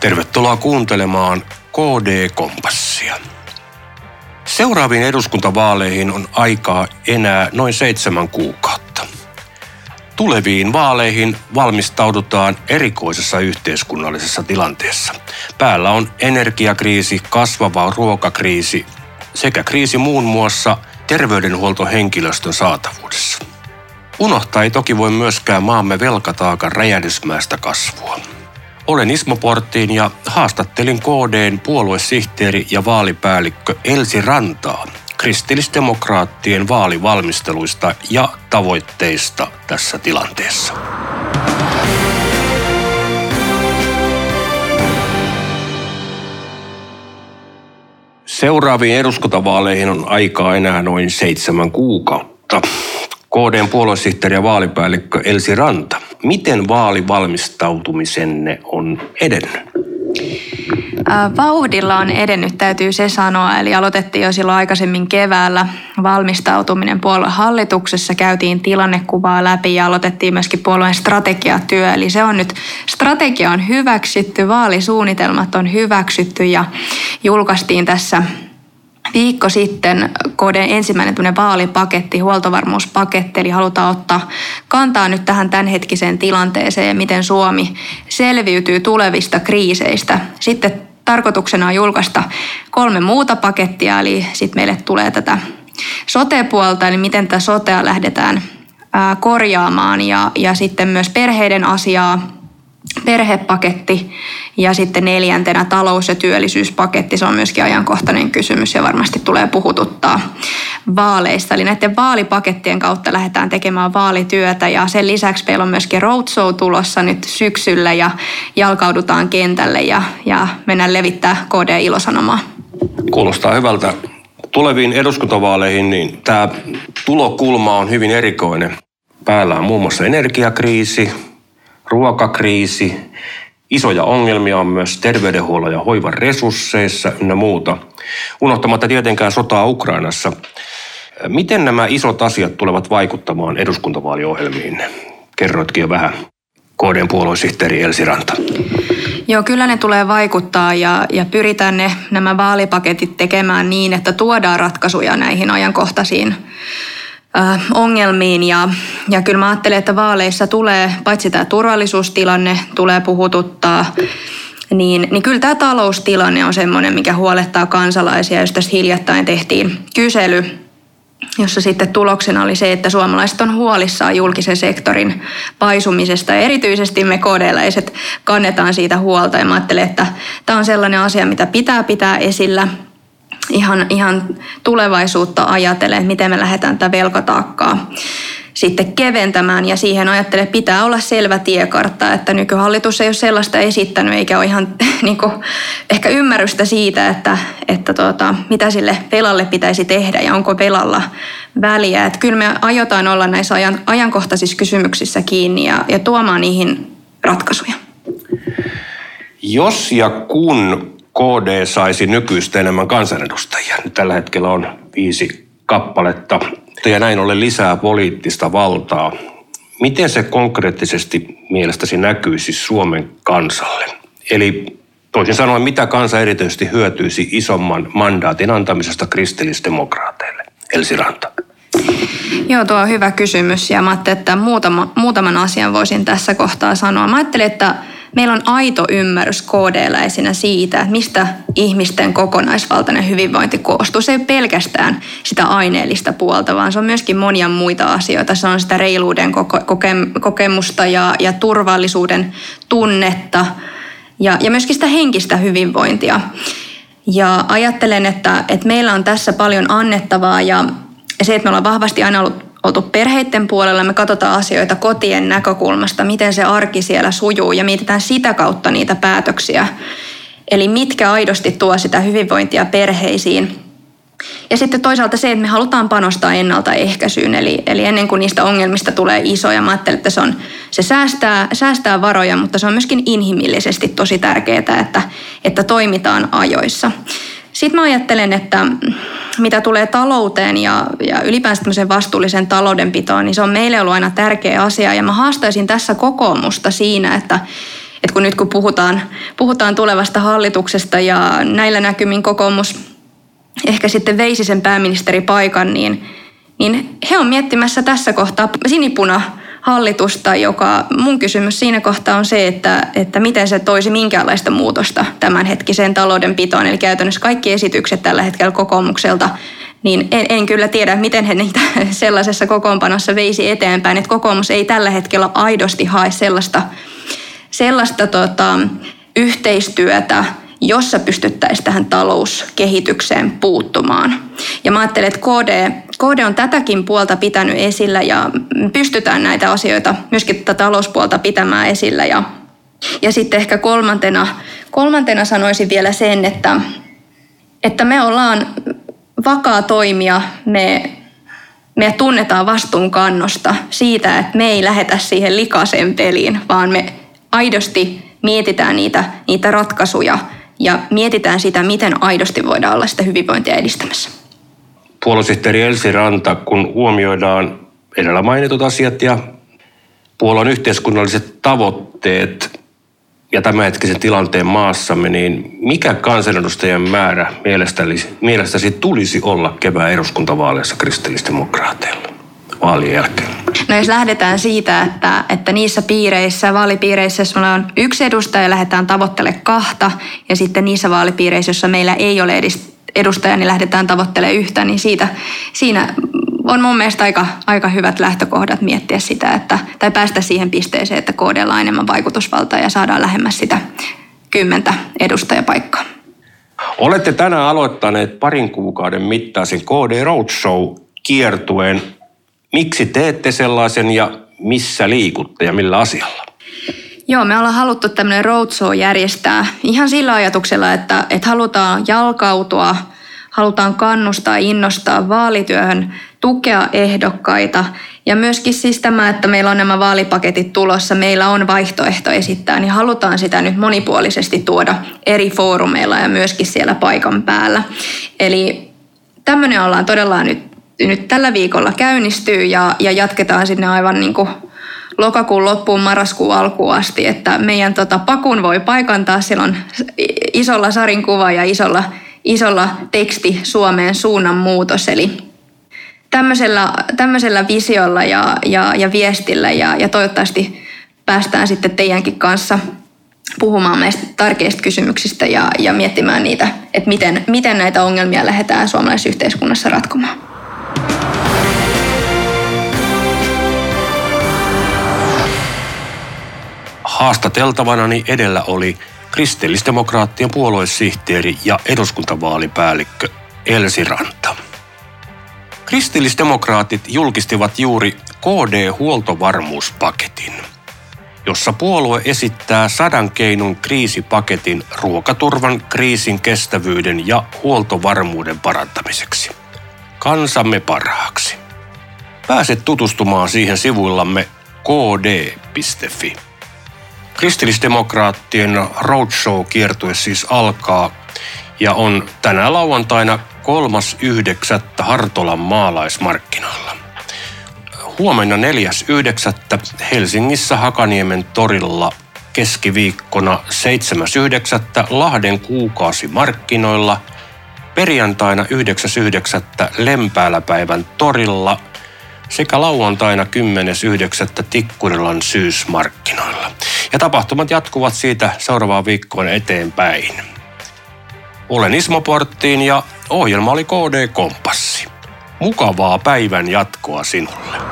Tervetuloa kuuntelemaan KD-kompassia. Seuraaviin eduskuntavaaleihin on aikaa enää noin seitsemän kuukautta. Tuleviin vaaleihin valmistaudutaan erikoisessa yhteiskunnallisessa tilanteessa. Päällä on energiakriisi, kasvava ruokakriisi sekä kriisi muun muassa terveydenhuoltohenkilöstön saatavuudessa. Unohtaa ei toki voi myöskään maamme velkataakan räjähdysmäistä kasvua. Olen Ismo Porttiin ja haastattelin KDn puoluesihteeri ja vaalipäällikkö Elsi Rantaa kristillisdemokraattien vaalivalmisteluista ja tavoitteista tässä tilanteessa. Seuraaviin eduskuntavaaleihin on aikaa enää noin seitsemän kuukautta. KDn puoluesihteeri ja vaalipäällikkö Elsi Ranta, miten vaalivalmistautumisenne on edennyt? Vauhdilla on edennyt, täytyy se sanoa. Eli aloitettiin jo silloin aikaisemmin keväällä valmistautuminen puoluehallituksessa. Käytiin tilannekuvaa läpi ja aloitettiin myöskin puolueen strategiatyö. Eli se on nyt, strategia on hyväksytty, vaalisuunnitelmat on hyväksytty ja julkaistiin tässä viikko sitten KD ensimmäinen vaalipaketti, huoltovarmuuspaketti, eli halutaan ottaa kantaa nyt tähän tämänhetkiseen tilanteeseen ja miten Suomi selviytyy tulevista kriiseistä. Sitten tarkoituksena on julkaista kolme muuta pakettia, eli sitten meille tulee tätä sote-puolta, eli miten tätä sotea lähdetään korjaamaan ja, ja sitten myös perheiden asiaa, perhepaketti ja sitten neljäntenä talous- ja työllisyyspaketti. Se on myöskin ajankohtainen kysymys ja varmasti tulee puhututtaa vaaleista. Eli näiden vaalipakettien kautta lähdetään tekemään vaalityötä ja sen lisäksi meillä on myöskin roadshow tulossa nyt syksyllä ja jalkaudutaan kentälle ja, ja mennään levittää KD-ilosanomaa. Kuulostaa hyvältä. Tuleviin eduskuntavaaleihin niin tämä tulokulma on hyvin erikoinen. Päällä on muun muassa energiakriisi, ruokakriisi, Isoja ongelmia on myös terveydenhuollon ja hoivan resursseissa ynnä muuta. Unohtamatta tietenkään sotaa Ukrainassa. Miten nämä isot asiat tulevat vaikuttamaan eduskuntavaaliohjelmiin? Kerroitkin jo vähän. KDn puoluesihteeri Elsi Ranta. Joo, kyllä ne tulee vaikuttaa ja, ja pyritään ne, nämä vaalipaketit tekemään niin, että tuodaan ratkaisuja näihin ajankohtaisiin ongelmiin ja, ja kyllä mä ajattelen, että vaaleissa tulee, paitsi tämä turvallisuustilanne tulee puhututtaa, niin, niin kyllä tämä taloustilanne on semmoinen, mikä huolettaa kansalaisia. Jos tästä hiljattain tehtiin kysely, jossa sitten tuloksena oli se, että suomalaiset on huolissaan julkisen sektorin paisumisesta. Ja erityisesti me kodeläiset kannetaan siitä huolta ja mä ajattelen, että tämä on sellainen asia, mitä pitää pitää esillä – ihan, ihan tulevaisuutta ajatellen, miten me lähdetään tätä velkataakkaa sitten keventämään ja siihen ajattelen, että pitää olla selvä tiekartta, että nykyhallitus ei ole sellaista esittänyt eikä ole ihan niin kuin, ehkä ymmärrystä siitä, että, että tuota, mitä sille velalle pitäisi tehdä ja onko velalla väliä. Että kyllä me aiotaan olla näissä ajan, ajankohtaisissa kysymyksissä kiinni ja, ja tuomaan niihin ratkaisuja. Jos ja kun KD saisi nykyistä enemmän kansanedustajia. Nyt tällä hetkellä on viisi kappaletta ja näin ollen lisää poliittista valtaa. Miten se konkreettisesti mielestäsi näkyisi Suomen kansalle? Eli toisin sanoen, mitä kansa erityisesti hyötyisi isomman mandaatin antamisesta kristillisdemokraateille? Elsi Ranta. Joo, tuo on hyvä kysymys ja mä että muutama, muutaman asian voisin tässä kohtaa sanoa. Mä ajattelin, että meillä on aito ymmärrys KD-läisinä siitä, että mistä ihmisten kokonaisvaltainen hyvinvointi koostuu. Se ei ole pelkästään sitä aineellista puolta, vaan se on myöskin monia muita asioita. Se on sitä reiluuden kokemusta ja, ja turvallisuuden tunnetta ja, ja myöskin sitä henkistä hyvinvointia. Ja ajattelen, että, että meillä on tässä paljon annettavaa ja se, että me ollaan vahvasti aina ollut oltu perheiden puolella, me katsotaan asioita kotien näkökulmasta, miten se arki siellä sujuu ja mietitään sitä kautta niitä päätöksiä. Eli mitkä aidosti tuo sitä hyvinvointia perheisiin. Ja sitten toisaalta se, että me halutaan panostaa ennaltaehkäisyyn, eli, eli ennen kuin niistä ongelmista tulee isoja. Mä ajattelen, että se, on, se säästää, säästää varoja, mutta se on myöskin inhimillisesti tosi tärkeää, että, että toimitaan ajoissa. Sitten mä ajattelen, että mitä tulee talouteen ja, ja ylipäänsä tämmöiseen vastuulliseen taloudenpitoon, niin se on meille ollut aina tärkeä asia. Ja mä haastaisin tässä kokoomusta siinä, että, että kun nyt kun puhutaan, puhutaan tulevasta hallituksesta ja näillä näkymin kokoomus ehkä sitten veisi sen pääministeripaikan, niin, niin he on miettimässä tässä kohtaa sinipuna hallitusta, joka mun kysymys siinä kohtaa on se, että, että miten se toisi minkäänlaista muutosta tämänhetkiseen taloudenpitoon. Eli käytännössä kaikki esitykset tällä hetkellä kokoomukselta niin en, en kyllä tiedä, miten he niitä sellaisessa kokoonpanossa veisi eteenpäin. Että kokoomus ei tällä hetkellä aidosti hae sellaista, sellaista tota, yhteistyötä, jossa pystyttäisiin tähän talouskehitykseen puuttumaan. Ja mä ajattelen, että KD, KD on tätäkin puolta pitänyt esillä ja pystytään näitä asioita, myöskin tätä talouspuolta pitämään esillä. Ja, ja sitten ehkä kolmantena, kolmantena sanoisin vielä sen, että, että me ollaan vakaa toimija, me, me tunnetaan vastuunkannosta siitä, että me ei lähetä siihen likaiseen peliin, vaan me aidosti mietitään niitä, niitä ratkaisuja ja mietitään sitä, miten aidosti voidaan olla sitä hyvinvointia edistämässä. Puoluesihteeri Elsi Ranta, kun huomioidaan edellä mainitut asiat ja puolueen yhteiskunnalliset tavoitteet, ja tämänhetkisen tilanteen maassamme, niin mikä kansanedustajien määrä mielestäsi, mielestäsi tulisi olla kevään eduskuntavaaleissa kristillisdemokraateilla vaalien jälkeen? No jos lähdetään siitä, että, että niissä piireissä, vaalipiireissä, jos meillä on yksi edustaja, lähdetään tavoittelemaan kahta, ja sitten niissä vaalipiireissä, joissa meillä ei ole edustaja, niin lähdetään tavoittelemaan yhtä, niin siitä, siinä on mun mielestä aika, aika hyvät lähtökohdat miettiä sitä, että, tai päästä siihen pisteeseen, että KDlla enemmän vaikutusvaltaa ja saadaan lähemmäs sitä kymmentä edustajapaikkaa. Olette tänään aloittaneet parin kuukauden mittaisen KD Roadshow kiertueen. Miksi teette sellaisen ja missä liikutte ja millä asialla? Joo, me ollaan haluttu tämmöinen roadshow järjestää ihan sillä ajatuksella, että, että halutaan jalkautua, halutaan kannustaa, innostaa vaalityöhön tukea ehdokkaita. Ja myöskin siis tämä, että meillä on nämä vaalipaketit tulossa, meillä on vaihtoehto esittää, niin halutaan sitä nyt monipuolisesti tuoda eri foorumeilla ja myöskin siellä paikan päällä. Eli tämmöinen ollaan todella nyt, nyt tällä viikolla käynnistyy ja, ja jatketaan sinne aivan niin kuin lokakuun loppuun, marraskuun alkuun asti, että meidän tota, pakun voi paikantaa. Siellä on isolla sarin kuva ja isolla, isolla teksti Suomeen suunnan muutos, eli tämmöisellä, tämmöisellä visiolla ja, ja, ja viestillä ja, ja toivottavasti päästään sitten teidänkin kanssa puhumaan meistä tärkeistä kysymyksistä ja, ja miettimään niitä, että miten, miten näitä ongelmia lähdetään suomalaisessa yhteiskunnassa ratkomaan. Haastateltavanani edellä oli kristillisdemokraattien puoluesihteeri ja eduskuntavaalipäällikkö Elsi Ranta. Kristillisdemokraatit julkistivat juuri KD-huoltovarmuuspaketin, jossa puolue esittää sadan keinun kriisipaketin ruokaturvan, kriisin kestävyyden ja huoltovarmuuden parantamiseksi. Kansamme parhaaksi. Pääset tutustumaan siihen sivuillamme kd.fi. Kristillisdemokraattien roadshow-kiertue siis alkaa ja on tänä lauantaina 3.9. Hartolan maalaismarkkinoilla. Huomenna 4.9. Helsingissä Hakaniemen torilla keskiviikkona 7.9. Lahden kuukausimarkkinoilla, perjantaina 9.9. Lempääläpäivän torilla sekä lauantaina 10.9. Tikkurilan syysmarkkinoilla. Ja tapahtumat jatkuvat siitä seuraavaan viikkoon eteenpäin. Olen Ismo Porttiin ja ohjelma oli KD Kompassi. Mukavaa päivän jatkoa sinulle.